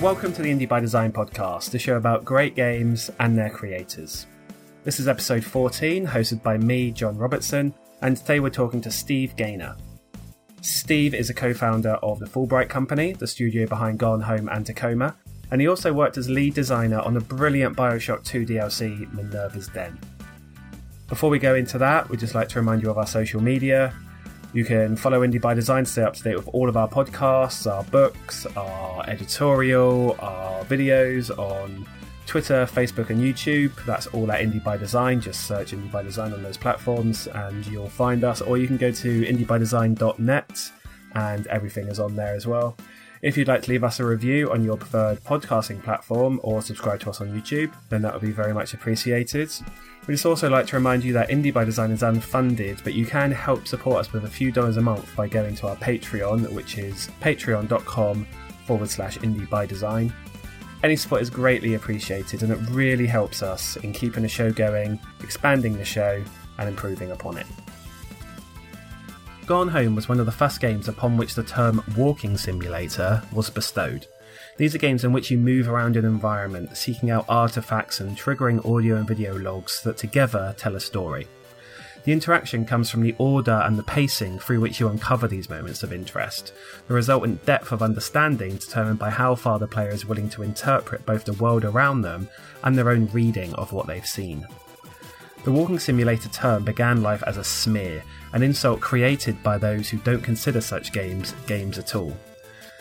Welcome to the Indie by Design podcast, a show about great games and their creators. This is episode 14, hosted by me, John Robertson, and today we're talking to Steve Gaynor. Steve is a co founder of the Fullbright Company, the studio behind Gone Home and Tacoma, and he also worked as lead designer on the brilliant Bioshock 2 DLC Minerva's Den. Before we go into that, we'd just like to remind you of our social media. You can follow Indie by Design to stay up to date with all of our podcasts, our books, our editorial, our videos on Twitter, Facebook, and YouTube. That's all at Indie by Design. Just search Indie by Design on those platforms and you'll find us. Or you can go to indiebydesign.net and everything is on there as well. If you'd like to leave us a review on your preferred podcasting platform or subscribe to us on YouTube, then that would be very much appreciated. We'd just also like to remind you that Indie by Design is unfunded, but you can help support us with a few dollars a month by going to our Patreon, which is patreon.com forward slash indie by design. Any support is greatly appreciated and it really helps us in keeping the show going, expanding the show, and improving upon it. Gone Home was one of the first games upon which the term walking simulator was bestowed. These are games in which you move around an environment, seeking out artifacts and triggering audio and video logs that together tell a story. The interaction comes from the order and the pacing through which you uncover these moments of interest, the resultant depth of understanding determined by how far the player is willing to interpret both the world around them and their own reading of what they've seen. The walking simulator term began life as a smear, an insult created by those who don't consider such games games at all.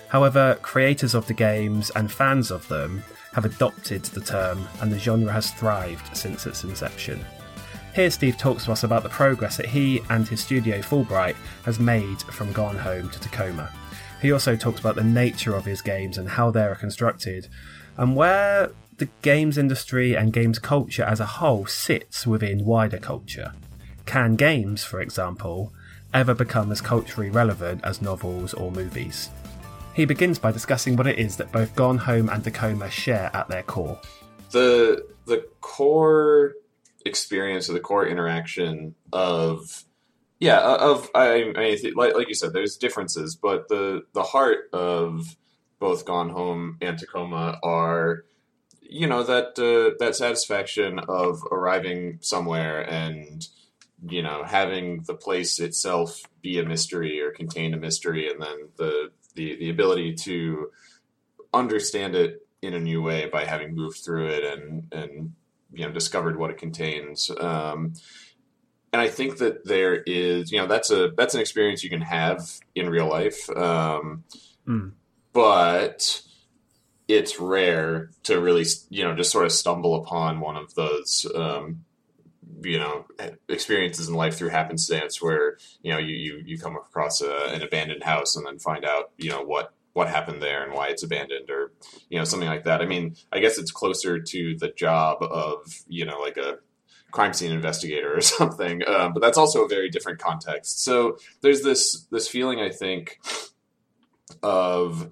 However, creators of the games and fans of them have adopted the term, and the genre has thrived since its inception. Here, Steve talks to us about the progress that he and his studio Fullbright has made from Gone Home to Tacoma. He also talks about the nature of his games and how they are constructed, and where the games industry and games culture as a whole sits within wider culture. Can games, for example, ever become as culturally relevant as novels or movies? He begins by discussing what it is that both Gone Home and Tacoma share at their core. The the core experience or the core interaction of yeah of I, I mean like, like you said there's differences but the the heart of both Gone Home and Tacoma are you know that uh, that satisfaction of arriving somewhere and you know having the place itself be a mystery or contain a mystery and then the the, the ability to understand it in a new way by having moved through it and and you know discovered what it contains um, and I think that there is you know that's a that's an experience you can have in real life um, mm. but it's rare to really, you know, just sort of stumble upon one of those, um, you know, experiences in life through happenstance where, you know, you, you, you come across a, an abandoned house and then find out, you know, what, what happened there and why it's abandoned or, you know, something like that. I mean, I guess it's closer to the job of, you know, like a, crime scene investigator or something um, but that's also a very different context so there's this this feeling i think of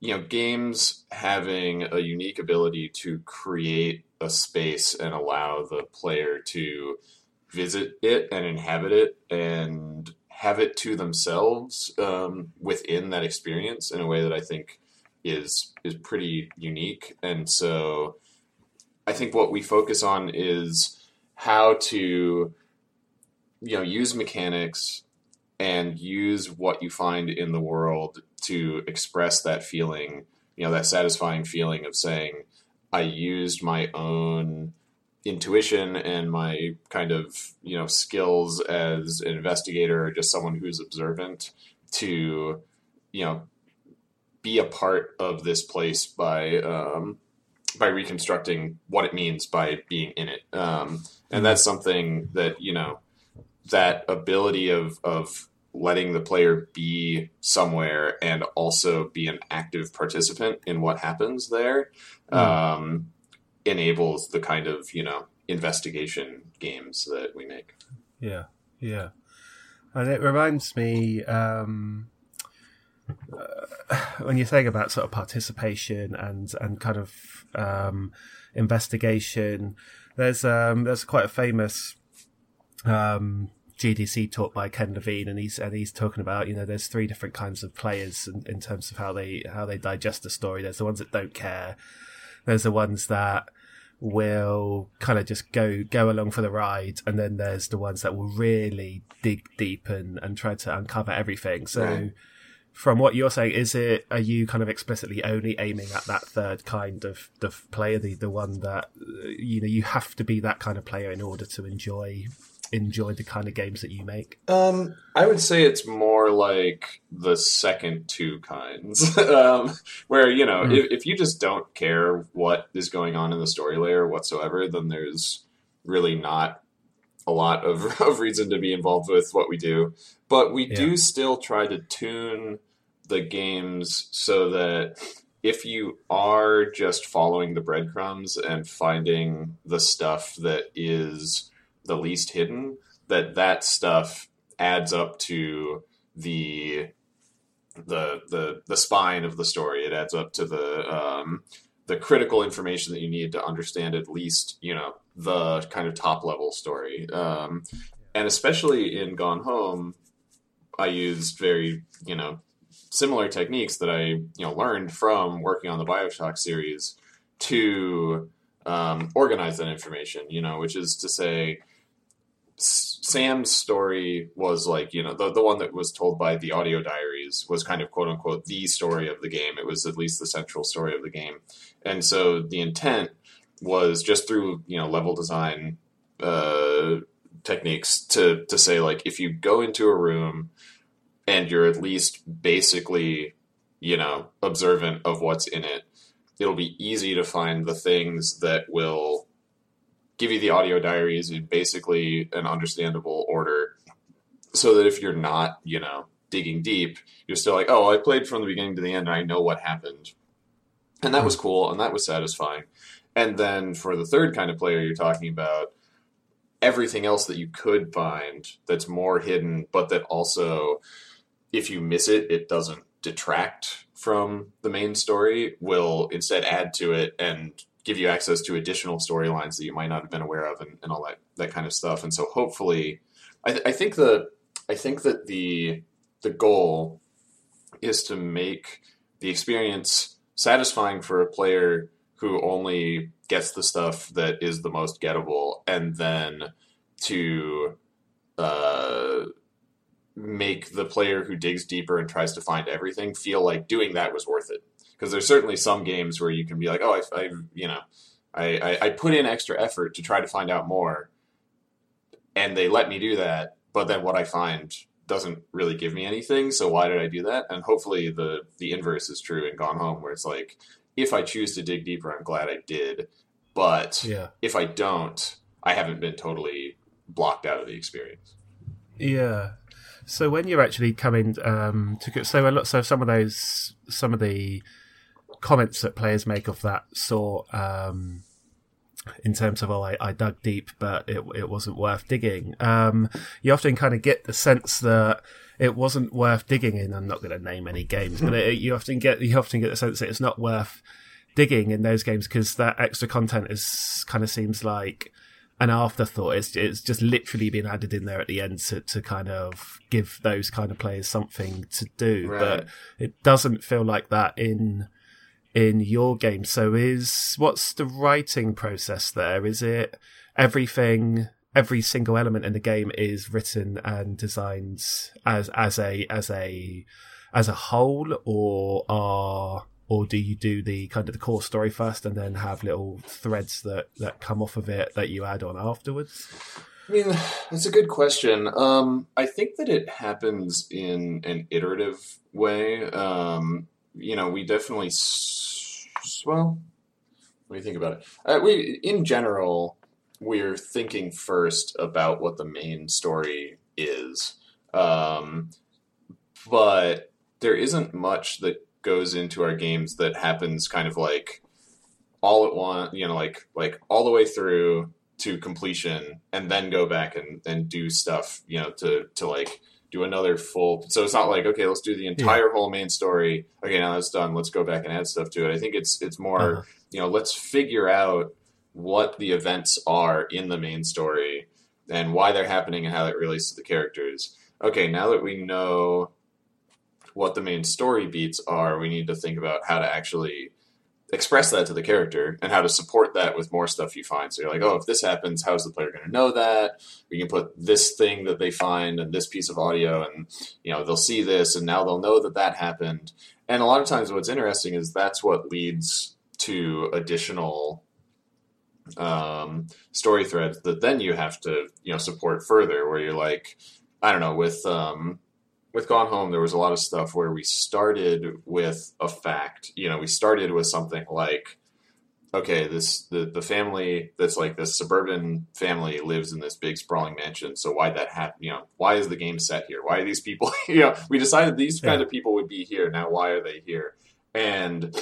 you know, games having a unique ability to create a space and allow the player to visit it and inhabit it and have it to themselves um, within that experience in a way that I think is is pretty unique. And so, I think what we focus on is how to you know use mechanics and use what you find in the world to express that feeling, you know, that satisfying feeling of saying, I used my own intuition and my kind of, you know, skills as an investigator or just someone who's observant to, you know, be a part of this place by, um, by reconstructing what it means by being in it. Um, and that's something that, you know, that ability of, of letting the player be somewhere and also be an active participant in what happens there mm. um, enables the kind of you know investigation games that we make yeah yeah and it reminds me um, uh, when you're saying about sort of participation and and kind of um, investigation there's um, there's quite a famous um, GDC talk by Ken Levine, and he's and he's talking about you know there's three different kinds of players in, in terms of how they how they digest a story. There's the ones that don't care. There's the ones that will kind of just go go along for the ride, and then there's the ones that will really dig deep and and try to uncover everything. So. Right. From what you're saying, is it are you kind of explicitly only aiming at that third kind of the player, the the one that you know you have to be that kind of player in order to enjoy enjoy the kind of games that you make? Um, I would say it's more like the second two kinds, um, where you know, Mm. if, if you just don't care what is going on in the story layer whatsoever, then there's really not a lot of, of reason to be involved with what we do. But we Yeah. do still try to tune the games so that if you are just following the breadcrumbs and finding the stuff that is the least hidden, that that stuff adds up to the the the the spine of the story. It adds up to the um, the critical information that you need to understand at least you know the kind of top level story. Um, and especially in Gone Home, I used very you know similar techniques that I you know learned from working on the Bioshock series to um, organize that information. You know, which is to say. Sam's story was like, you know, the, the one that was told by the audio diaries was kind of quote unquote the story of the game. It was at least the central story of the game. And so the intent was just through, you know, level design uh, techniques to, to say, like, if you go into a room and you're at least basically, you know, observant of what's in it, it'll be easy to find the things that will give you the audio diaries in basically an understandable order so that if you're not, you know, digging deep, you're still like, oh, I played from the beginning to the end and I know what happened. And that was hmm. cool and that was satisfying. And then for the third kind of player you're talking about, everything else that you could find that's more hidden, but that also, if you miss it, it doesn't detract from the main story, will instead add to it and give you access to additional storylines that you might not have been aware of and, and all that, that kind of stuff. And so hopefully, I, th- I think the I think that the the goal is to make the experience satisfying for a player who only gets the stuff that is the most gettable, and then to uh, make the player who digs deeper and tries to find everything feel like doing that was worth it. Because there's certainly some games where you can be like, oh, I, I you know, I, I, I put in extra effort to try to find out more, and they let me do that, but then what I find doesn't really give me anything. So why did I do that? And hopefully the the inverse is true in Gone Home, where it's like, if I choose to dig deeper, I'm glad I did, but Yeah. if I don't, I haven't been totally blocked out of the experience. Yeah. So when you're actually coming um, to so a lot, so some of those some of the comments that players make of that sort, um, in terms of oh, I, I dug deep, but it it wasn't worth digging. Um, you often kind of get the sense that it wasn't worth digging in. I'm not going to name any games, but it, you often get you often get the sense that it's not worth digging in those games because that extra content is kind of seems like an afterthought. It's it's just literally been added in there at the end to, to kind of give those kind of players something to do. Right. But it doesn't feel like that in in your game. So is what's the writing process there? Is it everything every single element in the game is written and designed as as a as a as a whole or are or do you do the kind of the core story first and then have little threads that that come off of it that you add on afterwards I mean, that's a good question. Um, I think that it happens in an iterative way. Um, you know, we definitely, well, let me think about it. Uh, we, in general, we're thinking first about what the main story is. Um, but there isn't much that goes into our games that happens kind of like all at once, you know, like like all the way through to completion and then go back and, and do stuff, you know, to to like do another full so it's not like, okay, let's do the entire whole main story. Okay, now that's done, let's go back and add stuff to it. I think it's it's more, Uh-huh. you know, let's figure out what the events are in the main story and why they're happening and how that relates to the characters. Okay, now that we know what the main story beats are, we need to think about how to actually express that to the character and how to support that with more stuff you find. So you're like, oh, if this happens, how's the player going to know that? We can put this thing that they find and this piece of audio, and you know they'll see this, and now they'll know that that happened. And a lot of times, what's interesting is that's what leads to additional um, story threads that then you have to you know support further. Where you're like, I don't know, with um, with Gone Home, there was a lot of stuff where we started with a fact. You know, we started with something like, okay, this the the family that's like this suburban family lives in this big sprawling mansion. So why that happen? You know, why is the game set here? Why are these people? you know, we decided these kind of people would be here. Now, why are they here? And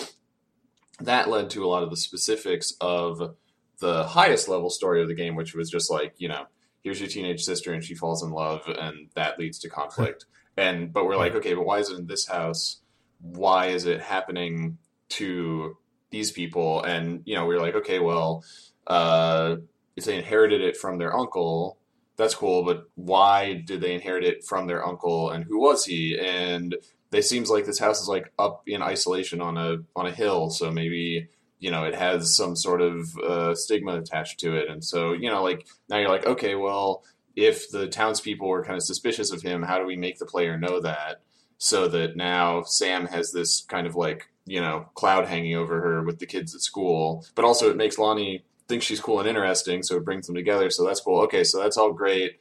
that led to a lot of the specifics of the highest level story of the game, which was just like, you know, here's your teenage sister and she falls in love and that leads to conflict. and but we're like, okay, but why is it in this house? Why is it happening to these people? And you know, we are like, okay, well, uh, if they inherited it from their uncle, that's cool, but why did they inherit it from their uncle and who was he? And it seems like this house is like up in isolation on a on a hill, so maybe you know it has some sort of uh, stigma attached to it, and so you know like now you're like okay, well if the townspeople were kind of suspicious of him, how do we make the player know that so that now Sam has this kind of like you know cloud hanging over her with the kids at school, but also it makes Lonnie think she's cool and interesting, so it brings them together. So that's cool. Okay, so that's all great.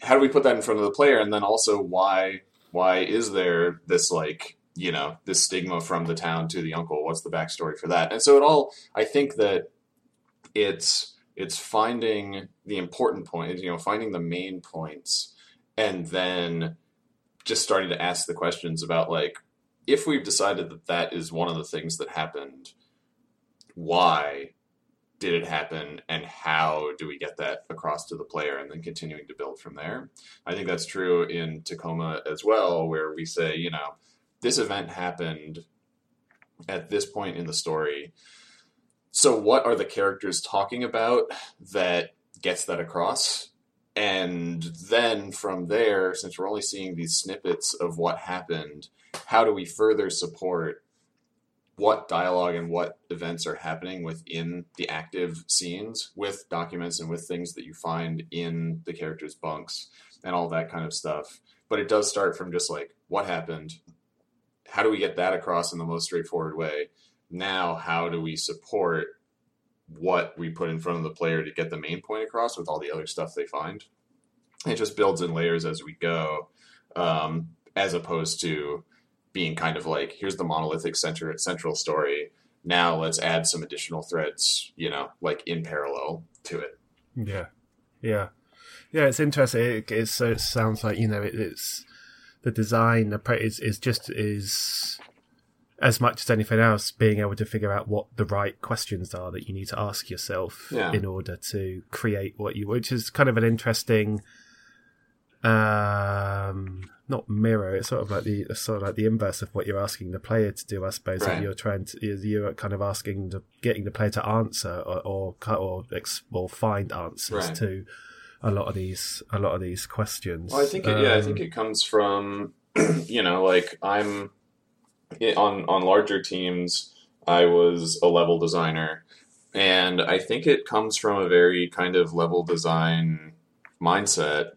How do we put that in front of the player, and then also why why is there this like you know this stigma from the town to the uncle what's the backstory for that and so it all i think that it's it's finding the important points you know finding the main points and then just starting to ask the questions about like if we've decided that that is one of the things that happened why did it happen and how do we get that across to the player and then continuing to build from there? I think that's true in tacoma as well where we say you know this event happened at this point in the story so what are the characters talking about that gets that across and then from there since we're only seeing these snippets of what happened how do we further support what dialogue and what events are happening within the active scenes with documents and with things that you find in the characters' bunks and all that kind of stuff. But it does start from just like what happened, how do we get that across in the most straightforward way? Now, how do we support what we put in front of the player to get the main point across with all the other stuff they find? It just builds in layers as we go, um, as opposed to being kind of like here's the monolithic center at central story. Now let's add some additional threads, you know, like in parallel to it. Yeah, yeah, yeah. It's interesting. It, it's, it sounds like you know it, it's the design is is just is as much as anything else being able to figure out what the right questions are that you need to ask yourself yeah. in order to create what you which is kind of an interesting um not mirror. It's sort of like the sort of like the inverse of what you're asking the player to do, I suppose. Right. You're trying to you're kind of asking the getting the player to answer or or or, or find answers right. to a lot of these a lot of these questions. Well, I think it, um, yeah, I think um, it comes from you know like I'm on on larger teams. I was a level designer, and I think it comes from a very kind of level design mindset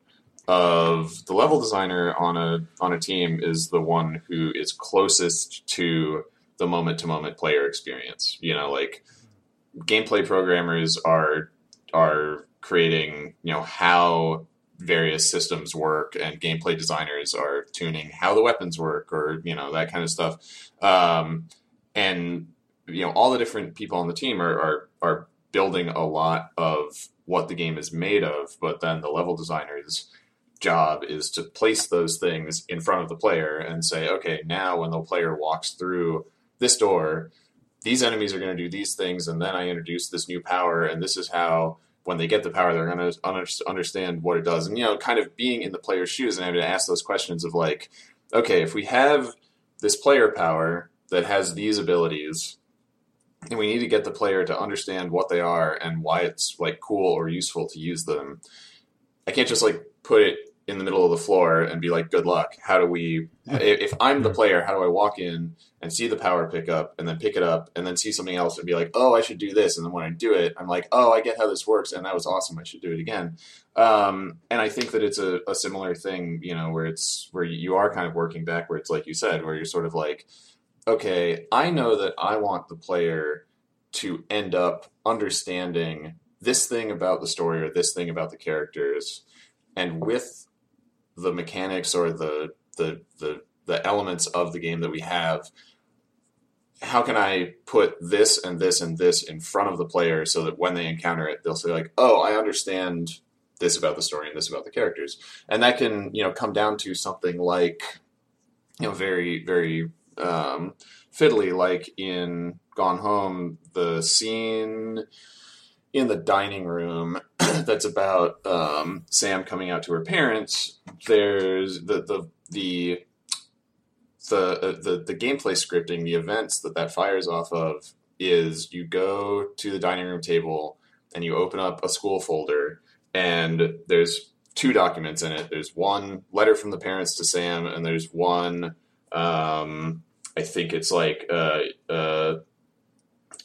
of the level designer on a on a team is the one who is closest to the moment to moment player experience. You know, like gameplay programmers are are creating, you know, how various systems work and gameplay designers are tuning how the weapons work or, you know, that kind of stuff. Um, and you know, all the different people on the team are, are are building a lot of what the game is made of, but then the level designers job is to place those things in front of the player and say, okay, now when the player walks through this door, these enemies are going to do these things, and then I introduce this new power, and this is how when they get the power, they're going to understand what it does. And you know, kind of being in the player's shoes and having to ask those questions of like, okay, if we have this player power that has these abilities, and we need to get the player to understand what they are and why it's like cool or useful to use them I can't just like put it in the middle of the floor and be like, "Good luck." How do we? If, I'm the player, how do I walk in and see the power pickup and then pick it up and then see something else and be like, "Oh, I should do this," and then when I do it, I'm like, "Oh, I get how this works," and that was awesome. I should do it again. Um, and I think that it's a, a similar thing, you know, where it's where you are kind of working backwards, like you said, where you're sort of like, okay, I know that I want the player to end up understanding this thing about the story or this thing about the characters, and with the mechanics or the the the the elements of the game that we have how can i put this and this and this in front of the player so that when they encounter it they'll say like oh i understand this about the story and this about the characters. And that can you know come down to something like you know very very um, fiddly like in gone home the scene in the dining room that's about um, Sam coming out to her parents. There's the the the the, uh, the the gameplay scripting, the events that that fires off of is you go to the dining room table and you open up a school folder and there's two documents in it. There's one letter from the parents to Sam and there's one um, I think it's like uh, uh,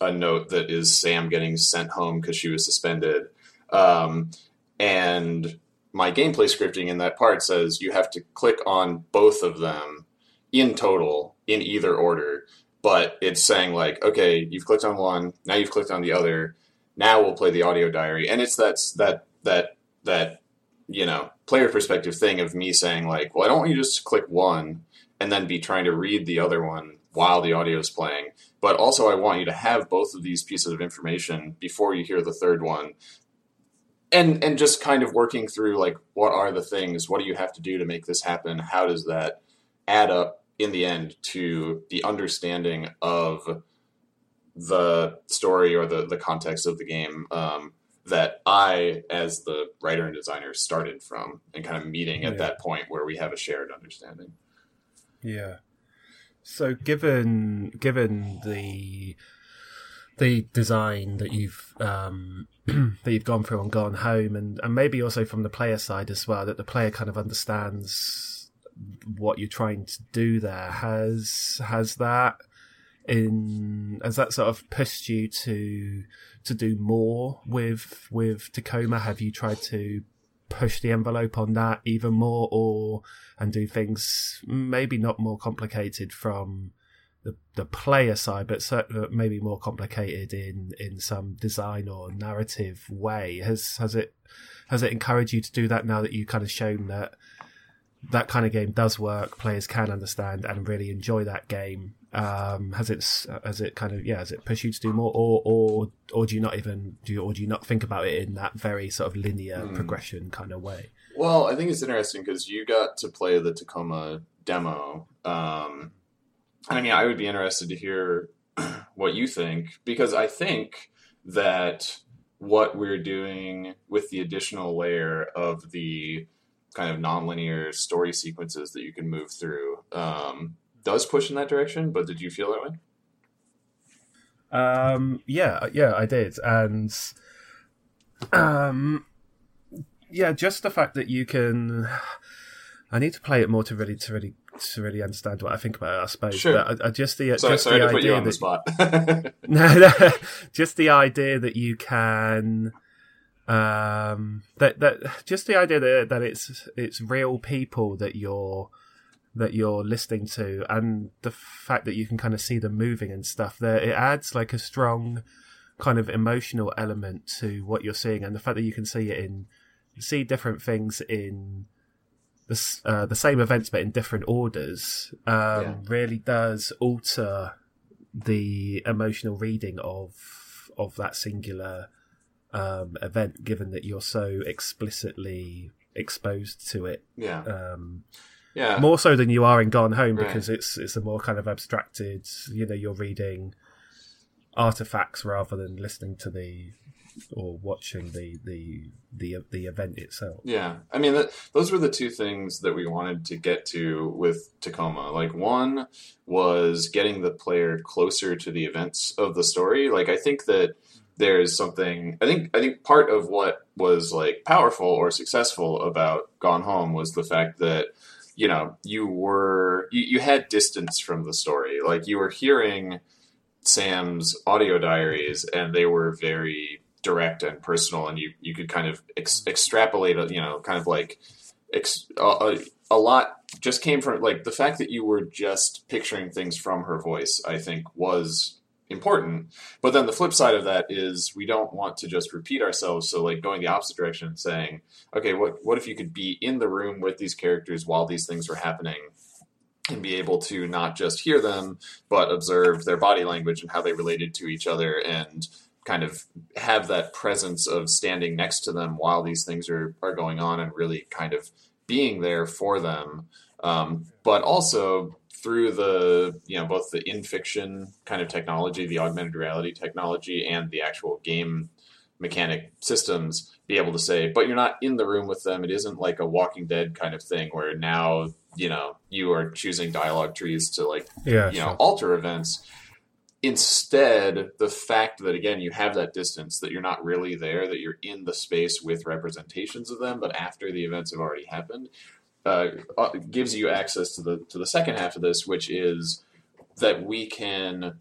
a note that is Sam getting sent home because she was suspended. Um, and my gameplay scripting in that part says you have to click on both of them in total in either order. But it's saying like, okay, you've clicked on one, now you've clicked on the other. Now we'll play the audio diary, and it's that's that that that you know player perspective thing of me saying like, well, I don't want you just to click one and then be trying to read the other one while the audio is playing. But also, I want you to have both of these pieces of information before you hear the third one. And, and just kind of working through like what are the things what do you have to do to make this happen how does that add up in the end to the understanding of the story or the, the context of the game um, that I, as the writer and designer, started from, and kind of meeting at yeah. that point where we have a shared understanding. Yeah. So given given the the design that you've um, that you've gone through and gone home, and, and maybe also from the player side as well, that the player kind of understands what you're trying to do there. Has has that in has that sort of pushed you to to do more with with Tacoma? Have you tried to push the envelope on that even more or and do things maybe not more complicated from the, the player side, but certainly uh, maybe more complicated in, in some design or narrative way. Has has it has it encouraged you to do that now that you've kind of shown that that kind of game does work, players can understand and really enjoy that game um, has it has it kind of yeah has it pushed you to do more or or or do you not even do you, or do you not think about it in that very sort of linear mm. progression kind of way well i think it's interesting because you got to play the tacoma demo um, i mean i would be interested to hear what you think because i think that what we're doing with the additional layer of the kind of nonlinear story sequences that you can move through um, does push in that direction, but did you feel that way? Um, yeah, yeah, I did, and um, yeah, just the fact that you can. I need to play it more to really, to really, to really understand what I think about it. I suppose. Sure. But I, I just the sorry, just sorry the to put you on that, the spot. no, no, just the idea that you can um that that just the idea that that it's it's real people that you're that you're listening to and the fact that you can kind of see them moving and stuff there it adds like a strong kind of emotional element to what you're seeing and the fact that you can see it in see different things in the, uh, the same events but in different orders um, yeah. really does alter the emotional reading of of that singular um, event given that you're so explicitly exposed to it yeah um, yeah. More so than you are in Gone Home Right. because it's it's a more kind of abstracted. You know, you're reading artifacts rather than listening to the or watching the the the the event itself. Yeah, I mean, that, those were the two things that we wanted to get to with Tacoma. Like, one was getting the player closer to the events of the story. Like, I think that there's something I think I think part of what was like powerful or successful about Gone Home was the fact that you know you were you, you had distance from the story. Like you were hearing Sam's audio diaries and they were very direct and personal and you you could kind of ex- extrapolate you know kind of like ex- a, a lot just came from like the fact that you were just picturing things from her voice i think was important. But then the flip side of that is we don't want to just repeat ourselves. So like going the opposite direction saying, okay, what what if you could be in the room with these characters while these things were happening? And be able to not just hear them, but observe their body language and how they related to each other, and kind of have that presence of standing next to them while these things are, are going on, and really kind of being there for them. Um, but also through the you know both the in fiction kind of technology, the augmented reality technology, and the actual game mechanic systems, be able to say, but you're not in the room with them. It isn't like a Walking Dead kind of thing where now you know you are choosing dialogue trees to like yeah, you sure. know alter events. Instead, the fact that again you have that distance, that you're not really there, that you're in the space with representations of them, but after the events have already happened, uh, uh, gives you access to the to the second half of this, which is that we can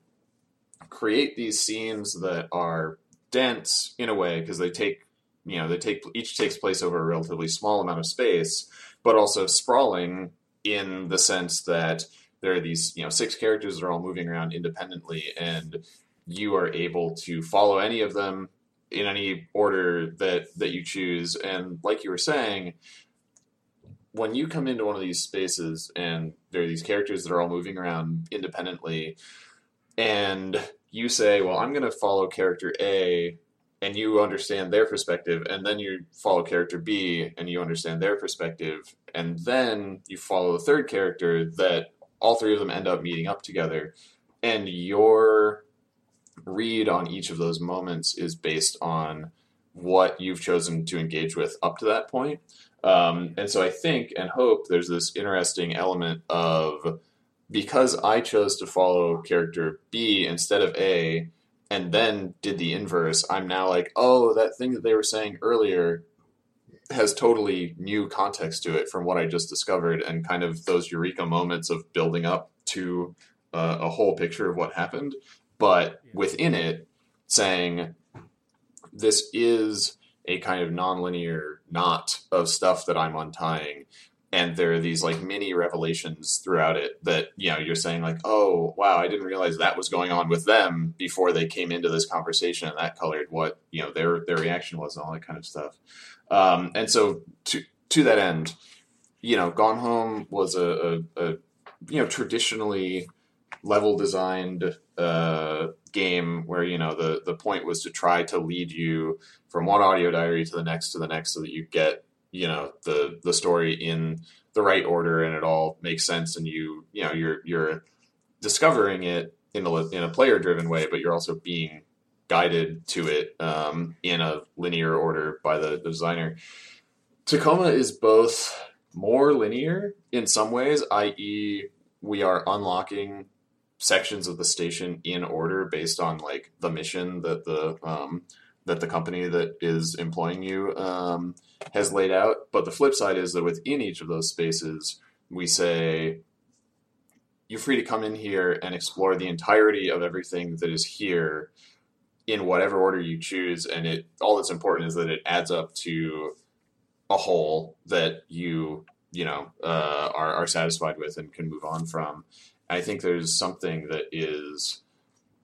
create these scenes that are dense in a way because they take you know they take each takes place over a relatively small amount of space, but also sprawling in the sense that there are these you know six characters that are all moving around independently, and you are able to follow any of them in any order that that you choose. And like you were saying, when you come into one of these spaces and there are these characters that are all moving around independently, and you say, "Well, I'm going to follow character A," and you understand their perspective, and then you follow character B, and you understand their perspective, and then you follow the third character that all three of them end up meeting up together, and your read on each of those moments is based on what you've chosen to engage with up to that point. Um, and so I think and hope there's this interesting element of because I chose to follow character B instead of A and then did the inverse, I'm now like, oh, that thing that they were saying earlier has totally new context to it from what I just discovered, and kind of those eureka moments of building up to uh, a whole picture of what happened, but within it, saying, this is a kind of nonlinear knot of stuff that I'm untying. And there are these like mini revelations throughout it that, you know, you're saying like, oh, wow, I didn't realize that was going on with them before they came into this conversation and that colored what, you know, their, their reaction was and all that kind of stuff. Um, and so to, to that end, you know, Gone Home was a, a, a you know, traditionally level designed uh, game where you know the the point was to try to lead you from one audio diary to the next to the next so that you get you know the the story in the right order and it all makes sense and you you know you're you're discovering it in a in a player driven way but you're also being guided to it um, in a linear order by the, the designer. Tacoma is both more linear in some ways i.e we are unlocking sections of the station in order based on like the mission that the um, that the company that is employing you um, has laid out. But the flip side is that within each of those spaces, we say you're free to come in here and explore the entirety of everything that is here in whatever order you choose. And it all that's important is that it adds up to a whole that you you know uh, are, are satisfied with and can move on from. I think there's something that is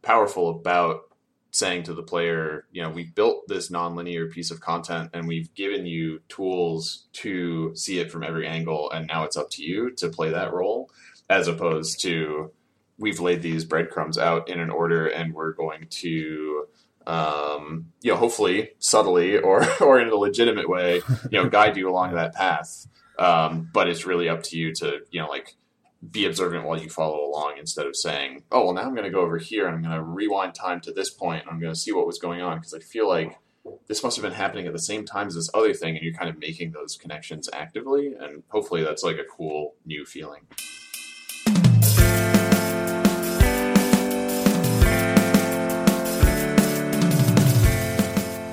powerful about saying to the player, you know, we built this nonlinear piece of content and we've given you tools to see it from every angle, and now it's up to you to play that role, as opposed to we've laid these breadcrumbs out in an order and we're going to um, you know, hopefully subtly or or in a legitimate way, you know, guide you along that path. Um, but it's really up to you to, you know, like be observant while you follow along instead of saying, "Oh, well, now I'm going to go over here and I'm going to rewind time to this point. And I'm going to see what was going on." Because I feel like this must have been happening at the same time as this other thing, and you're kind of making those connections actively. And hopefully, that's like a cool new feeling.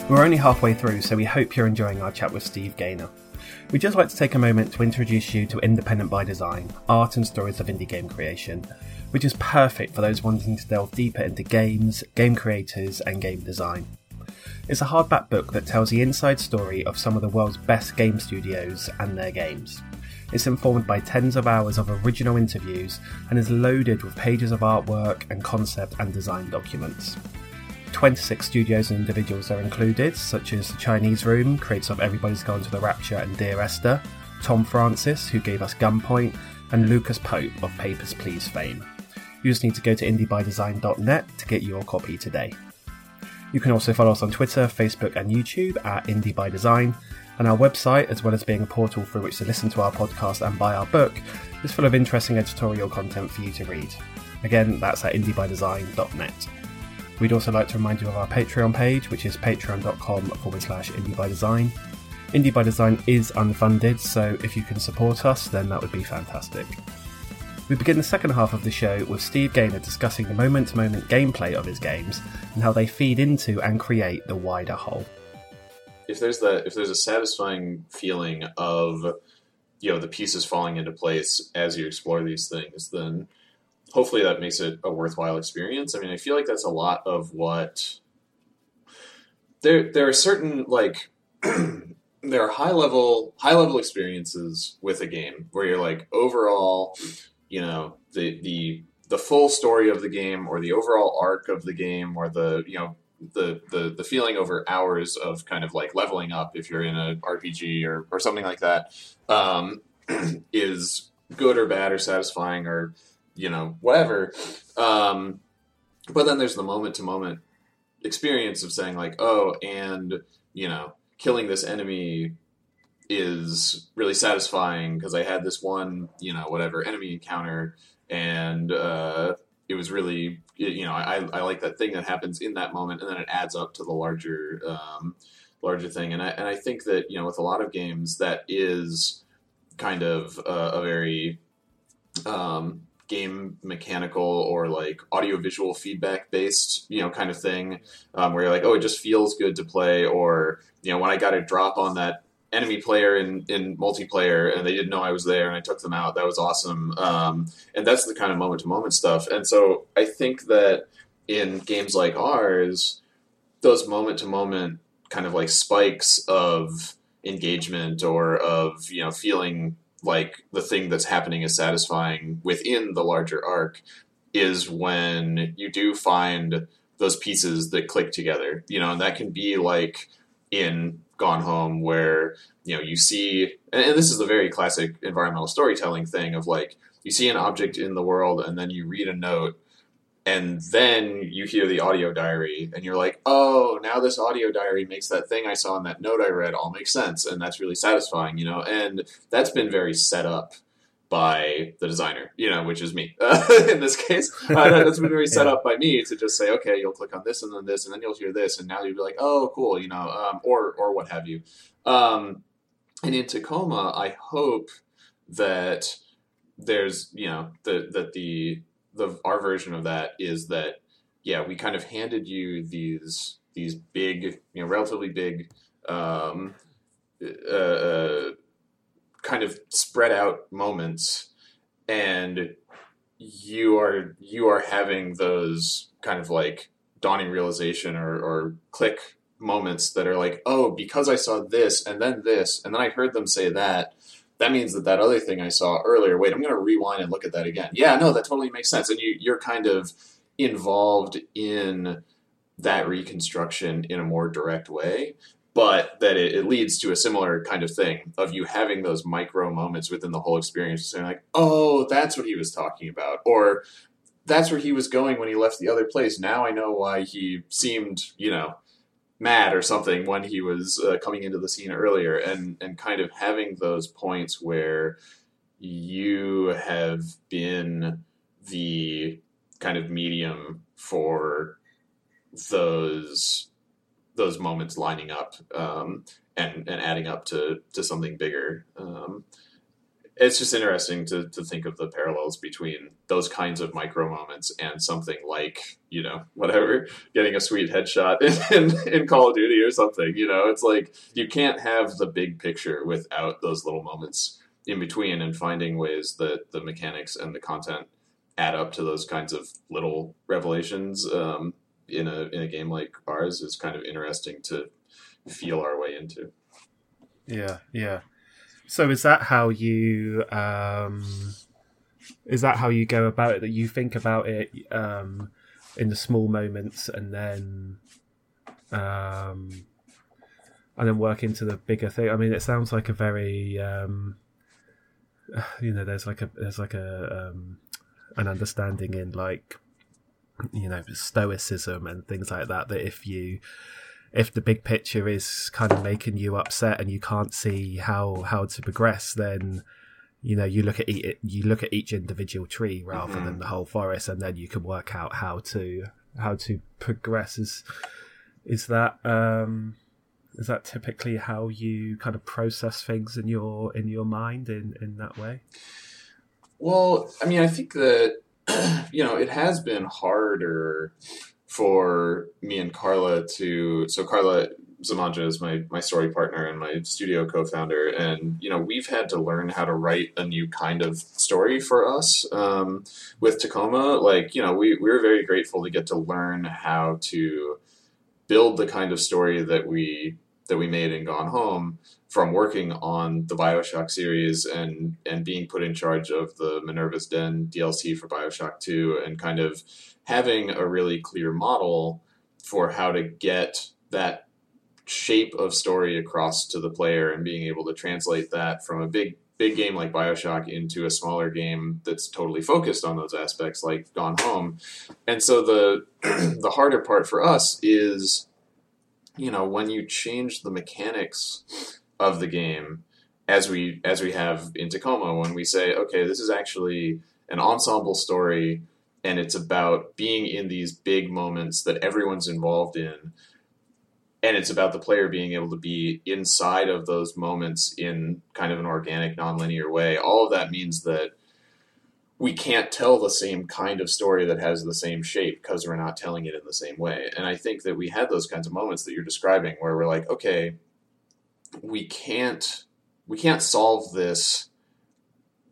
We're only halfway through, so we hope you're enjoying our chat with Steve Gaynor. We'd just like to take a moment to introduce you to Independent by Design, art and stories of indie game creation, which is perfect for those wanting to delve deeper into games, game creators, and game design. It's a hardback book that tells the inside story of some of the world's best game studios and their games. It's informed by tens of hours of original interviews and is loaded with pages of artwork and concept and design documents. 26 studios and individuals are included, such as the Chinese Room, creators of Everybody's Gone to the Rapture and Dear Esther, Tom Francis, who gave us Gunpoint, and Lucas Pope of Papers, Please fame. You just need to go to indiebydesign.net to get your copy today. You can also follow us on Twitter, Facebook, and YouTube at Indie by Design. And our website, as well as being a portal through which to listen to our podcast and buy our book, is full of interesting editorial content for you to read. Again, that's at indiebydesign.net. We'd also like to remind you of our Patreon page, which is patreon.com forward slash indie by design. Indie by Design is unfunded, so if you can support us, then that would be fantastic. We begin the second half of the show with Steve Gaynor discussing the moment to moment gameplay of his games and how they feed into and create the wider whole. If there's that, if there's a satisfying feeling of, you know, the pieces falling into place as you explore these things, then hopefully that makes it a worthwhile experience. I mean, I feel like that's a lot of what there there are certain like there are high level high level experiences with a game where you're like overall, you know, the the the full story of the game or the overall arc of the game or the you know the the the feeling over hours of kind of like leveling up if you're in a RPG or or something like that um, is good or bad or satisfying or you know, whatever. Um, but then there's the moment to moment experience of saying like, oh, and you know, killing this enemy is really satisfying because I had this one, you know, whatever enemy encounter, and uh, it was really, you know, I, I like that thing that happens in that moment, and then it adds up to the larger, um, larger thing. And I and I think that you know, with a lot of games, that is kind of a, a very um, game mechanical or like audio visual feedback based, you know, kind of thing, um, where you're like, oh, it just feels good to play, or you know, when I got a drop on that enemy player in, in multiplayer and they didn't know I was there and I took them out, that was awesome. Um, and that's the kind of moment to moment stuff. And so I think that in games like ours, those moment to moment kind of like spikes of engagement or of you know feeling like the thing that's happening is satisfying within the larger arc is when you do find those pieces that click together you know and that can be like in gone home where you know you see and this is a very classic environmental storytelling thing of like you see an object in the world and then you read a note and then you hear the audio diary and you're like oh now this audio diary makes that thing i saw in that note i read all make sense. And that's really satisfying you know and that's been very set up by the designer you know which is me uh, in this case. Uh, that's been very set yeah. up by me to just say okay you'll click on this and then this and then you'll hear this. And now you'll be like oh cool you know um, or or what have you. Um, and in tacoma i hope that there's you know the, that the the our version of that is that yeah, we kind of handed you these these big, you know, relatively big, um, uh, uh, kind of spread out moments, and you are you are having those kind of like dawning realization or, or click moments that are like, oh, because I saw this and then this and then I heard them say that, that means that that other thing I saw earlier, wait, I'm going to rewind and look at that again. Yeah, no, that totally makes sense. And you, you're kind of involved in that reconstruction in a more direct way, but that it, it, leads to a similar kind of thing of you having those micro moments within the whole experience, saying like, "Oh, that's what he was talking about," or "That's where he was going when he left the other place." Now I know why he seemed, you know, mad or something when he was uh, coming into the scene earlier and and kind of having those points where you have been the kind of medium for those those moments lining up um, and and adding up to to something bigger um, it's just interesting to, to think of the parallels between those kinds of micro moments and something like you know whatever getting a sweet headshot in, in, in, call of duty or something you know? It's like you can't have the big picture without those little moments in between and finding ways that the mechanics and the content add up to those kinds of little revelations um, in a in a game like ours is kind of interesting to feel our way into. Yeah yeah so is that how you um, is that how you go about it? That you think about it um, in the small moments, and then um, and then work into the bigger thing. I mean, it sounds like a very um, you know, there's like a there's like a um, an understanding in like you know stoicism and things like that. That if you if the big picture is kind of making you upset and you can't see how how to progress, then you know you look at each, you look at each individual tree rather mm-hmm. than the whole forest, and then you can work out how to how to progress. Is is that um, is that typically how you kind of process things in your in your mind in in that way? Well, I mean, I think that you know it has been harder for me and Carla to so Carla Zimonja is my my story partner and my studio co-founder, and you know we've had to learn how to write a new kind of story for us um, with Tacoma. Like you know we we were very grateful to get to learn how to build the kind of story that we that we made in Gone Home from working on the Bioshock series and and being put in charge of the Minerva's Den DLC for Bioshock Two and kind of having a really clear model for how to get that shape of story across to the player and being able to translate that from a big big game like BioShock into a smaller game that's totally focused on those aspects like Gone Home. And so the the harder part for us is you know when you change the mechanics of the game as we as we have in Tacoma when we say okay this is actually an ensemble story and it's about being in these big moments that everyone's involved in. And it's about the player being able to be inside of those moments in kind of an organic nonlinear way. All of that means that we can't tell the same kind of story that has the same shape because we're not telling it in the same way. And i think that we had those kinds of moments that you're describing where we're like okay we can't we can't solve this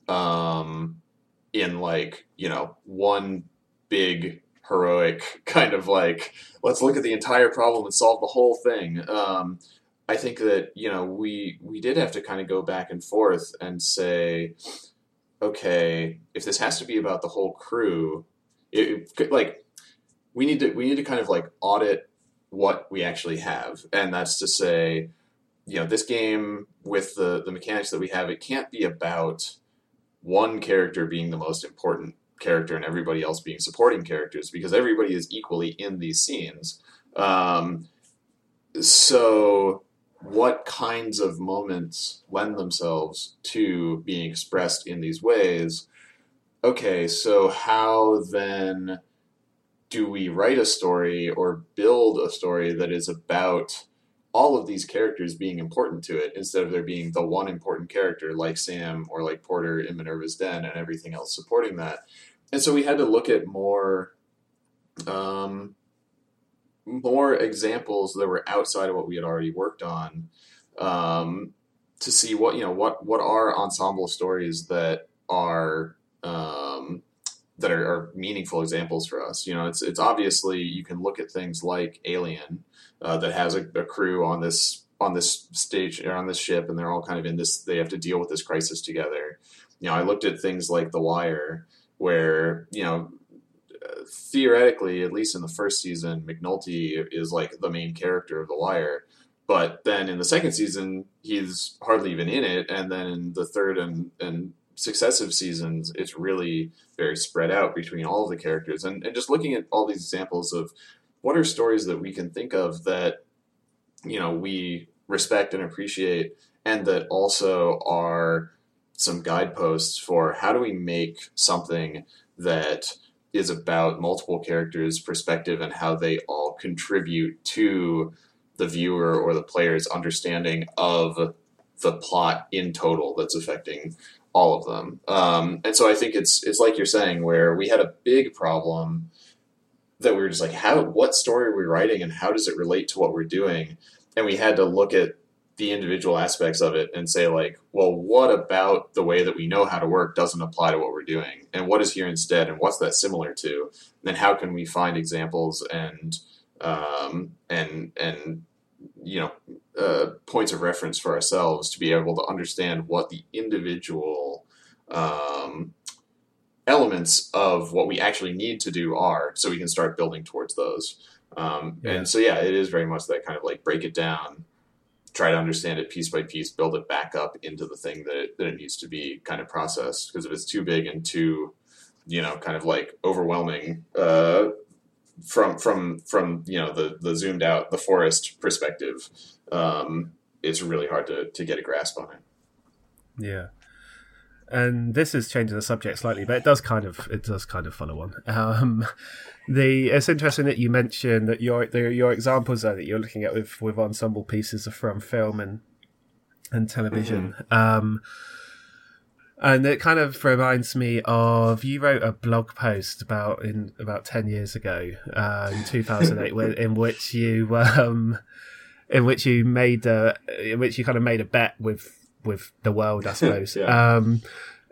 um in like you know one big heroic kind of like let's look at the entire problem and solve the whole thing. Um, i think that you know we we did have to kind of go back and forth and say okay if this has to be about the whole crew it, like we need to we need to kind of like audit what we actually have. And that's to say you know this game with the the mechanics that we have it can't be about one character being the most important character and everybody else being supporting characters because everybody is equally in these scenes. Um, so, what kinds of moments lend themselves to being expressed in these ways? Okay, so how then do we write a story or build a story that is about all of these characters being important to it instead of there being the one important character like Sam or like Porter in Minerva's Den and everything else supporting that. And so we had to look at more um, more examples that were outside of what we had already worked on um, to see what you know what what are ensemble stories that are um, that are, are, meaningful examples for us. You know, it's it's obviously you can look at things like Alien uh, that has a, a, crew on this on this stage or on this ship, and they're all kind of in this. They have to deal with this crisis together. You know, I looked at things like The Wire, where you know theoretically, at least in the first season, McNulty is like the main character of The Wire. But then in the second season, he's hardly even in it, and then in the third and and successive seasons, it's really very spread out between all of the characters. And, and just looking at all these examples of what are stories that we can think of that, you know, we respect and appreciate, and that also are some guideposts for how do we make something that is about multiple characters' perspective and how they all contribute to the viewer or the player's understanding of the plot in total that's affecting all of them. Um, and so I think it's it's like you're saying, where we had a big problem that we were just like, how what story are we writing, and how does it relate to what we're doing? And we had to look at the individual aspects of it and say like, well, what about the way that we know how to work doesn't apply to what we're doing, and what is here instead, and what's that similar to? then how can we find examples and um, and and you know uh, points of reference for ourselves to be able to understand what the individual um, elements of what we actually need to do are, so we can start building towards those. Um, yeah. And so, yeah, it is very much that kind of like break it down, try to understand it piece by piece, build it back up into the thing that it, that it needs to be kind of processed. Because if it's too big and too, you know, kind of like overwhelming uh, from from from you know the the zoomed out the forest perspective, um, it's really hard to to get a grasp on it. Yeah and this is changing the subject slightly, but it does kind of it does kind of follow on. Um, the it's interesting that you mentioned that your the, your examples there that you're looking at with with ensemble pieces are from film and and television. Mm-hmm. Um, and it kind of reminds me of you wrote a blog post about in about ten years ago, uh, in two thousand eight, in which you um, in which you made a in which you kind of made a bet with with the world, I suppose. yeah. um,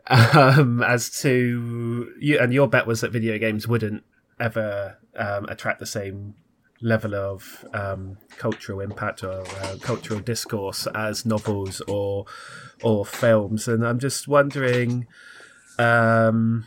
um, as to you, and your bet was that video games wouldn't ever um, attract the same level of um, cultural impact or uh, cultural discourse as novels or or films. And I'm just wondering, um,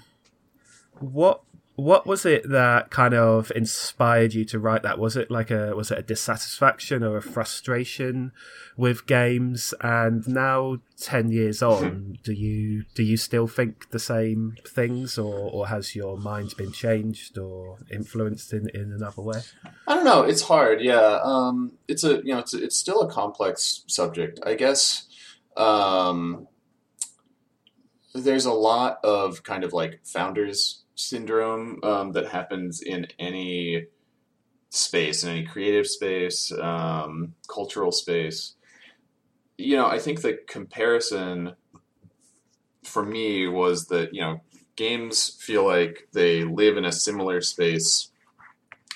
what what was it that kind of inspired you to write that? Was it like a was it a dissatisfaction or a frustration with games? And now, ten years on, do you do you still think the same things, or or has your mind been changed or influenced in in another way? I don't know. It's hard. Yeah, um, it's a you know it's a, it's still a complex subject. I guess. Um, there's a lot of kind of like founders syndrome um, that happens in any space, in any creative space, um, cultural space. You know, I think the comparison for me was that, you know, games feel like they live in a similar space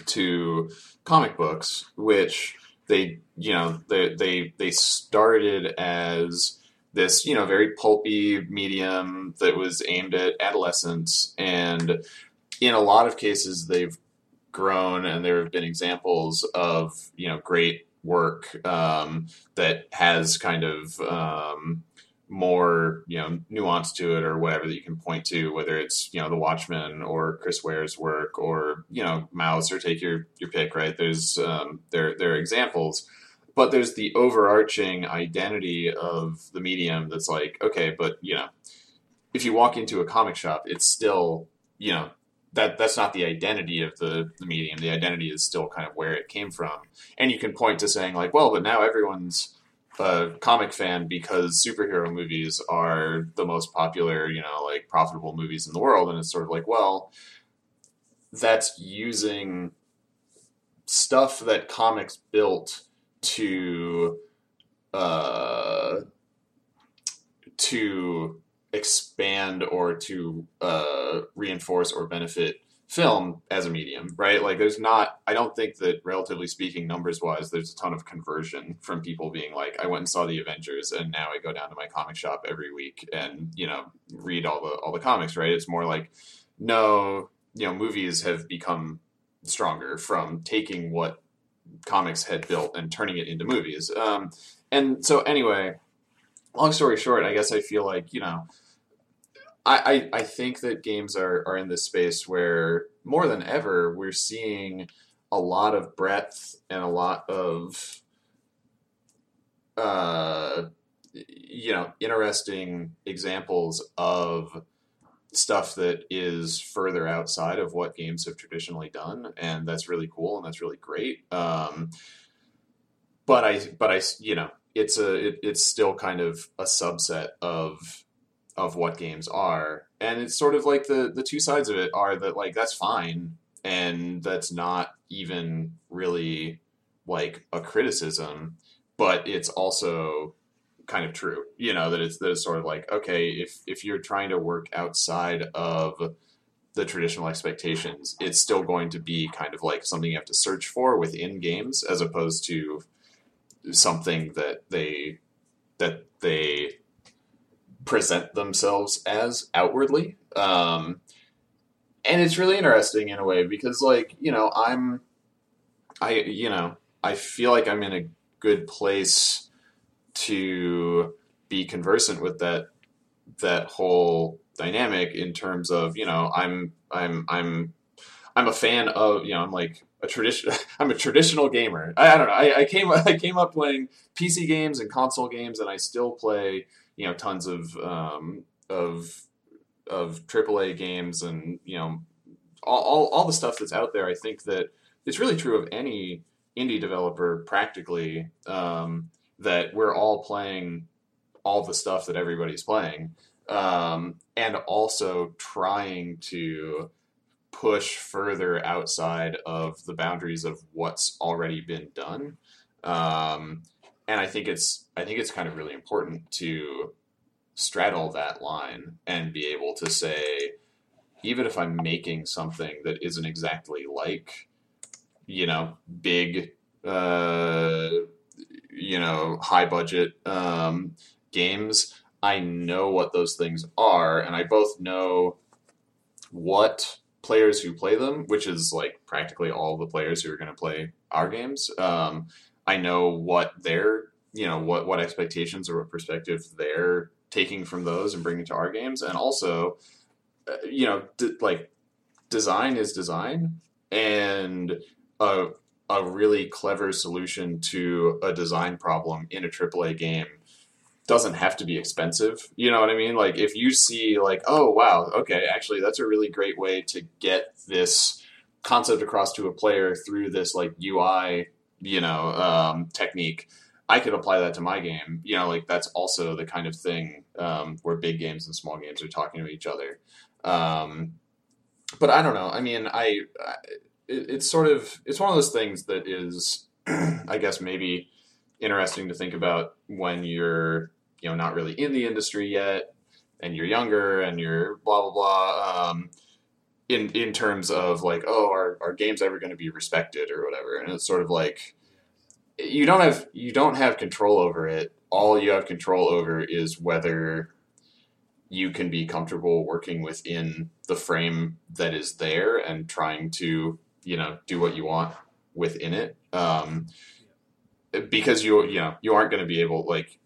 to comic books, which they, you know, they, they, they started as this you know very pulpy medium that was aimed at adolescents. And in a lot of cases they've grown and there have been examples of you know great work um, that has kind of um, more you know nuance to it or whatever that you can point to whether it's you know the watchmen or chris ware's work or you know Maus or take your your pick right? There's um, there there are examples but there's the overarching identity of the medium that's like okay but you know if you walk into a comic shop it's still you know that that's not the identity of the, the medium. The identity is still kind of where it came from. And you can point to saying like well but now everyone's a comic fan because superhero movies are the most popular you know like profitable movies in the world. And it's sort of like well that's using stuff that comics built to uh, to expand or to uh, reinforce or benefit film as a medium, right? Like, there's not, I don't think that, relatively speaking, numbers wise, there's a ton of conversion from people being like, I went and saw the Avengers, and now I go down to my comic shop every week and you know read all the all the comics, right? It's more like, no, you know, movies have become stronger from taking what comics had built and turning it into movies. Um, and so, anyway, long story short, I guess I feel like you know, I, I, I think that games are are in this space where more than ever we're seeing a lot of breadth and a lot of uh, you know interesting examples of stuff that is further outside of what games have traditionally done, and that's really cool and that's really great. Um, but I, but I, you know, it's a, it, it's still kind of a subset of of what games are, and it's sort of like the the two sides of it are that like that's fine, and that's not even really like a criticism, but it's also kind of true. You know that it's that it's sort of like okay, if if you're trying to work outside of the traditional expectations, it's still going to be kind of like something you have to search for within games, as opposed to something that they that they present themselves as outwardly. Um, and it's really interesting in a way because, like, you know, I'm, I, you know, I feel like I'm in a good place to be conversant with that that whole dynamic in terms of you know I'm I'm I'm I'm a fan of you know I'm like a tradition I'm a traditional gamer. I, I don't know. I, I, came I came up playing PC games and console games and I still play you know tons of um, of of AAA games and you know all, all, all the stuff that's out there. I think that it's really true of any indie developer practically. Um, that we're all playing all the stuff that everybody's playing um, and also trying to push further outside of the boundaries of what's already been done. Um, and i think it's i think it's kind of really important to straddle that line and be able to say even if i'm making something that isn't exactly like you know big uh, you know high budget um, games I know what those things are, and I both know what players who play them, which is like practically all the players who are going to play our games. Um, I know what their, you know, what what expectations or what perspective they're taking from those and bringing to our games, and also, uh, you know, d- like design is design, and a a really clever solution to a design problem in a AAA game doesn't have to be expensive. You know what I mean? Like if you see like, oh wow, okay, actually that's a really great way to get this concept across to a player through this like UI, you know, um, technique. I could apply that to my game. You know, like that's also the kind of thing um, where big games and small games are talking to each other. Um, but I don't know. I mean, I, I it, it's sort of it's one of those things that is, I guess maybe interesting to think about when you're you know not really in the industry yet and you're younger and you're blah blah blah um, in in terms of like oh are, are games ever going to be respected or whatever? And it's sort of like you don't have you don't have control over it. All you have control over is whether you can be comfortable working within the frame that is there and trying to you know do what you want within it um, because you you know you aren't going to be able like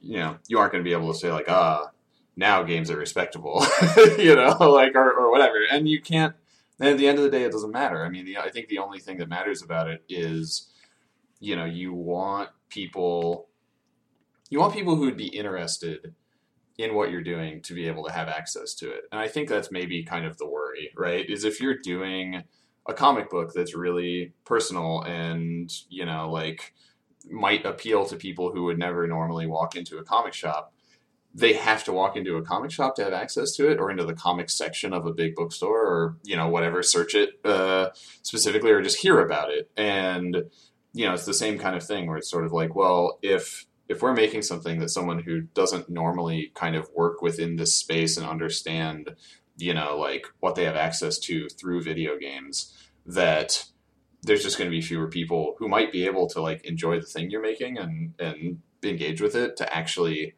you know you aren't going to be able to say like ah now games are respectable you know like or, or whatever and you can't and at the end of the day it doesn't matter. I mean the, i think the only thing that matters about it is you know you want people you want people who would be interested in what you're doing to be able to have access to it and i think that's maybe kind of the worry right is if you're doing a comic book that's really personal and you know like might appeal to people who would never normally walk into a comic shop they have to walk into a comic shop to have access to it or into the comic section of a big bookstore or you know whatever search it uh, specifically or just hear about it. And you know it's the same kind of thing where it's sort of like well if if we're making something that someone who doesn't normally kind of work within this space and understand you know like what they have access to through video games that there's just going to be fewer people who might be able to like enjoy the thing you're making and and engage with it to actually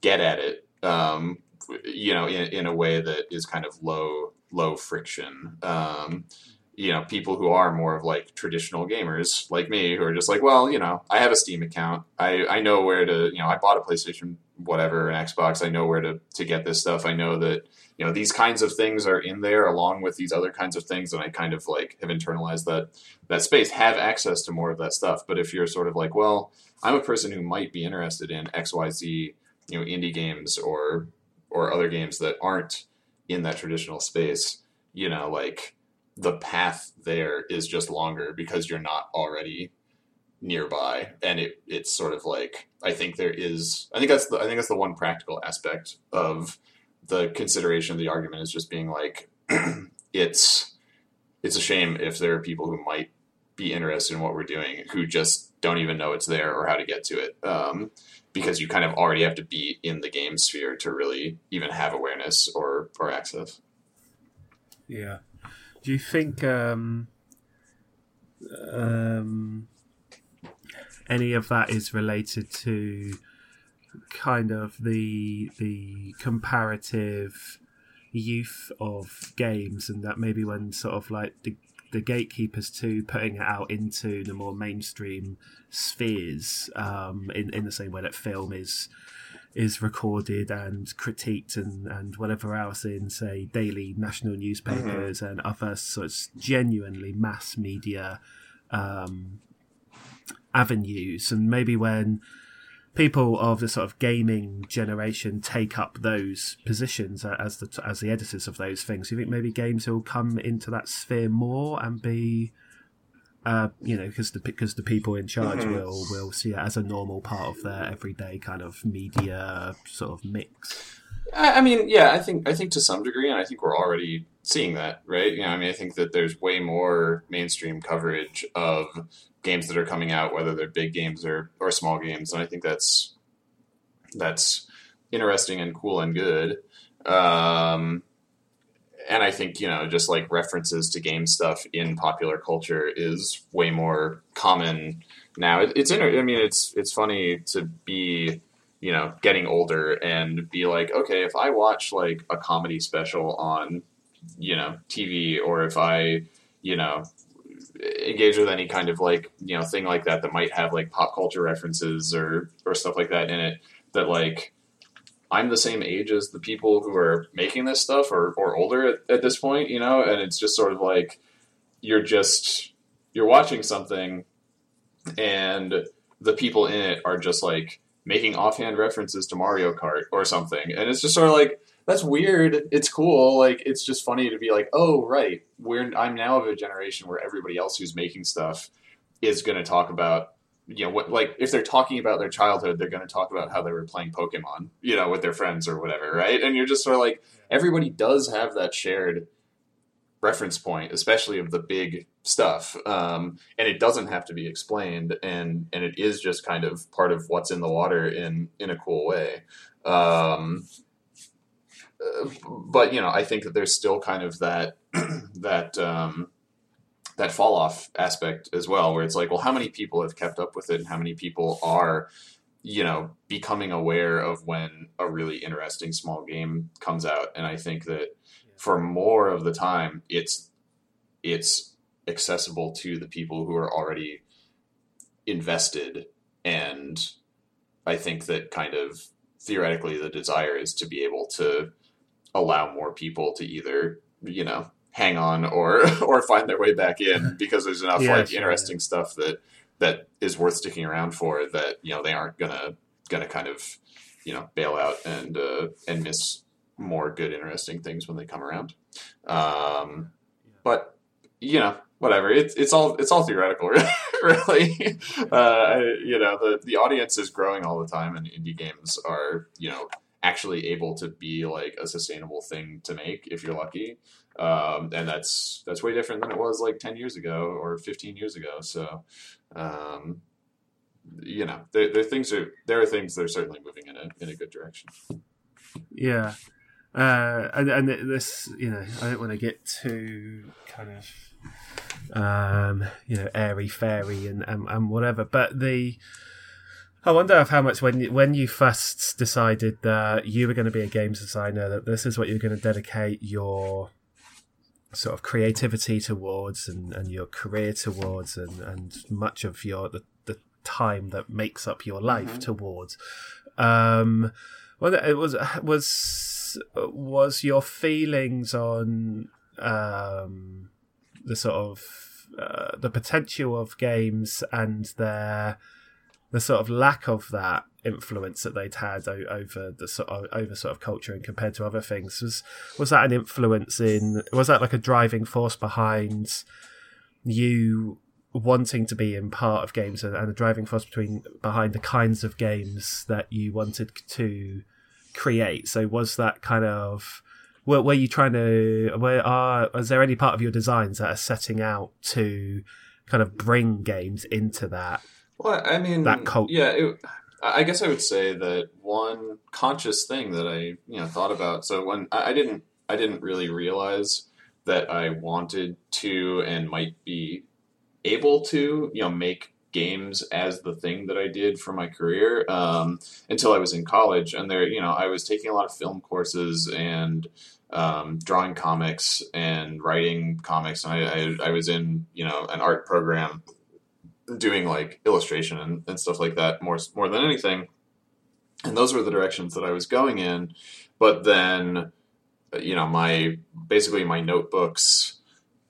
get at it um, you know in, in a way that is kind of low low friction. Um, you know people who are more of like traditional gamers like me who are just like well you know i have a steam account. I i know where to you know i bought a playstation whatever an xbox i know where to to get this stuff. I know that you know these kinds of things are in there along with these other kinds of things and i kind of like have internalized that that space have access to more of that stuff. But if you're sort of like well i'm a person who might be interested in xyz you know indie games or or other games that aren't in that traditional space you know like the path there is just longer because you're not already nearby and it it's sort of like i think there is i think that's the i think that's the one practical aspect of the consideration of the argument is just being like it's it's a shame if there are people who might be interested in what we're doing who just don't even know it's there or how to get to it. Um, because you kind of already have to be in the game sphere to really even have awareness or or access. Yeah. Do you think um, um, any of that is related to kind of the the comparative youth of games, and that maybe when sort of like the the gatekeepers too putting it out into the more mainstream spheres um, in in the same way that film is is recorded and critiqued and, and whatever else in say daily national newspapers mm-hmm. and other sorts genuinely mass media um, avenues and maybe when people of the sort of gaming generation take up those positions as the as the editors of those things. Do you think maybe games will come into that sphere more and be, uh, you know, because the because the people in charge mm-hmm. will will see it as a normal part of their everyday kind of media sort of mix. I mean, yeah, I think I think to some degree, and I think we're already seeing that, right? You know, I mean, I think that there's way more mainstream coverage of games that are coming out, whether they're big games or or small games, and I think that's that's interesting and cool and good. Um, and I think you know, just like references to game stuff in popular culture is way more common now. It, it's inter- I mean, it's it's funny to be you know getting older and be like, okay, if I watch like a comedy special on you know TV, or if I you know engage with any kind of like you know thing like that that might have like pop culture references or or stuff like that in it that like I'm the same age as the people who are making this stuff or, or older at, at this point, you know, and it's just sort of like you're just you're watching something and the people in it are just like making offhand references to Mario Kart or something. And it's just sort of like that's weird. It's cool. Like it's just funny to be like, oh right, we're I'm now of a generation where everybody else who's making stuff is going to talk about you know what like if they're talking about their childhood they're going to talk about how they were playing pokemon you know with their friends or whatever right and you're just sort of like everybody does have that shared reference point especially of the big stuff um, and it doesn't have to be explained and and it is just kind of part of what's in the water in in a cool way. Um, but you know, I think that there's still kind of that that um, that fall off aspect as well, where it's like, well, how many people have kept up with it, and how many people are, you know, becoming aware of when a really interesting small game comes out, and I think that for more of the time, it's it's accessible to the people who are already invested, and I think that kind of theoretically the desire is to be able to allow more people to either you know hang on or or find their way back in because there's enough yeah, like sure. interesting stuff that that is worth sticking around for that you know they aren't gonna gonna kind of you know bail out and uh, and miss more good interesting things when they come around um, but you know whatever it's it's all it's all theoretical really uh, you know the the audience is growing all the time and indie games are you know actually able to be like a sustainable thing to make if you're lucky. Um, and that's that's way different than it was like 10 years ago or 15 years ago. So, um, you know, there, things are there are things that are certainly moving in a in a good direction. Yeah, uh, and and this, you know, I don't want to get too kind of, um, you know, airy fairy and, and and whatever, but the I wonder if how much when you, when you first decided that you were going to be a games designer, that this is what you're going to dedicate your sort of creativity towards and, and your career towards and, and much of your the, the time that makes up your life mm-hmm. towards. Um, well, it was was was your feelings on um, the sort of uh, the potential of games and their the sort of lack of that influence that they'd had over the sort of over sort of culture and compared to other things? Was was that an influence in was that like a driving force behind you wanting to be in part of games and, and a driving force between behind the kinds of games that you wanted to create so was that kind of were, were you trying to where are is there any part of your designs that are setting out to kind of bring games into that Well, I mean, that cult. Yeah, it, I guess I would say that one conscious thing that I you know thought about. So when I, I didn't, I didn't really realize that I wanted to and might be able to, you know, make games as the thing that I did for my career um, until I was in college. And there, you know, I was taking a lot of film courses and um, drawing comics and writing comics. And I, I, I, was in, you know, an art program doing like illustration and, and stuff like that more, more than anything. And those were the directions that I was going in. But then, you know, my basically my notebooks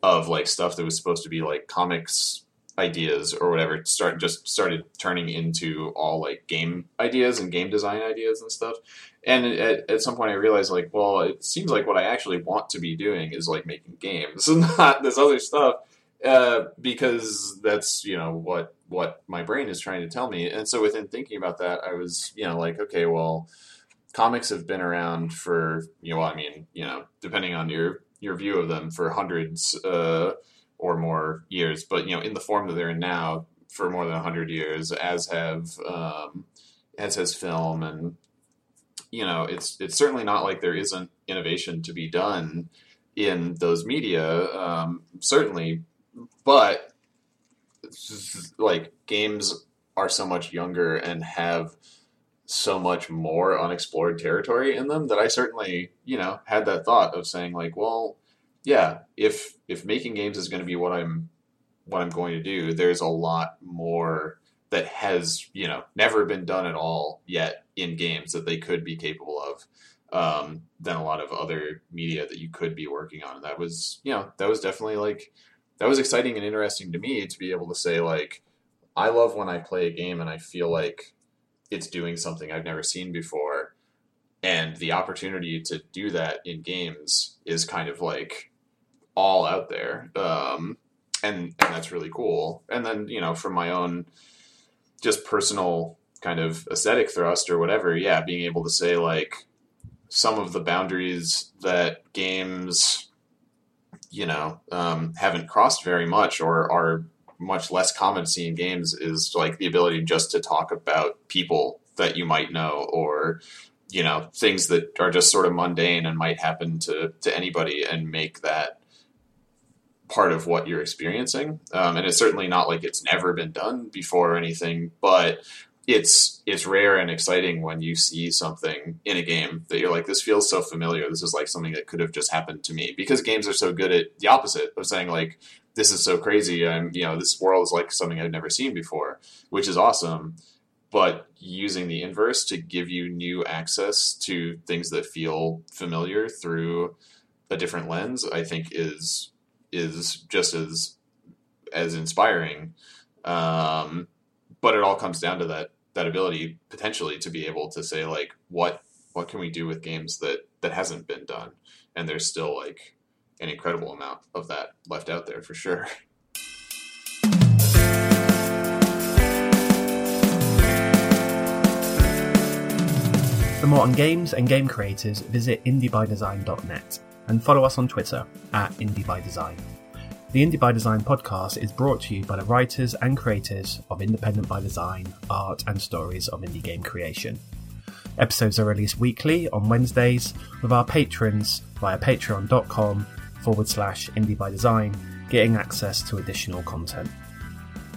of like stuff that was supposed to be like comics ideas or whatever start just started turning into all like game ideas and game design ideas and stuff. And at, at some point i realized like well it seems like what i actually want to be doing is like making games and not this other stuff uh, because that's you know what what my brain is trying to tell me. And so within thinking about that i was you know like okay well comics have been around for you know i mean you know depending on your your view of them for hundreds uh, or more years, but you know, in the form that they're in now for more than hundred years, as have um, as has film, and you know, it's it's certainly not like there isn't innovation to be done in those media, um, certainly, but like games are so much younger and have so much more unexplored territory in them that I certainly, you know, had that thought of saying like, well, yeah, if if making games is going to be what I'm what I'm going to do, there's a lot more that has you know never been done at all yet in games that they could be capable of um, than a lot of other media that you could be working on. And that was you know that was definitely like that was exciting and interesting to me to be able to say like I love when I play a game and I feel like it's doing something I've never seen before. And the opportunity to do that in games is kind of like all out there, um, and and that's really cool. And then you know, from my own just personal kind of aesthetic thrust or whatever, yeah, being able to say like some of the boundaries that games, you know, um, haven't crossed very much or are much less common to see in games is like the ability just to talk about people that you might know or you know things that are just sort of mundane and might happen to to anybody and make that part of what you're experiencing. Um, and it's certainly not like it's never been done before or anything, but it's it's rare and exciting when you see something in a game that you're like, this feels so familiar. This is like something that could have just happened to me because games are so good at the opposite of saying like, this is so crazy. I'm you know this world is like something I've never seen before, which is awesome. But using the inverse to give you new access to things that feel familiar through a different lens, I think is is just as as inspiring. Um, but it all comes down to that that ability potentially to be able to say like what what can we do with games that that hasn't been done? And there's still like an incredible amount of that left out there for sure. For more on games and game creators, visit indiebydesign.net and follow us on Twitter at Indie by Design. The Indie by Design podcast is brought to you by the writers and creators of Independent by Design, art and stories of indie game creation. Episodes are released weekly on Wednesdays with our patrons via patreon.com forward slash indie by design, getting access to additional content.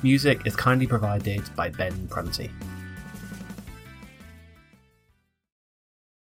Music is kindly provided by Ben Prunty.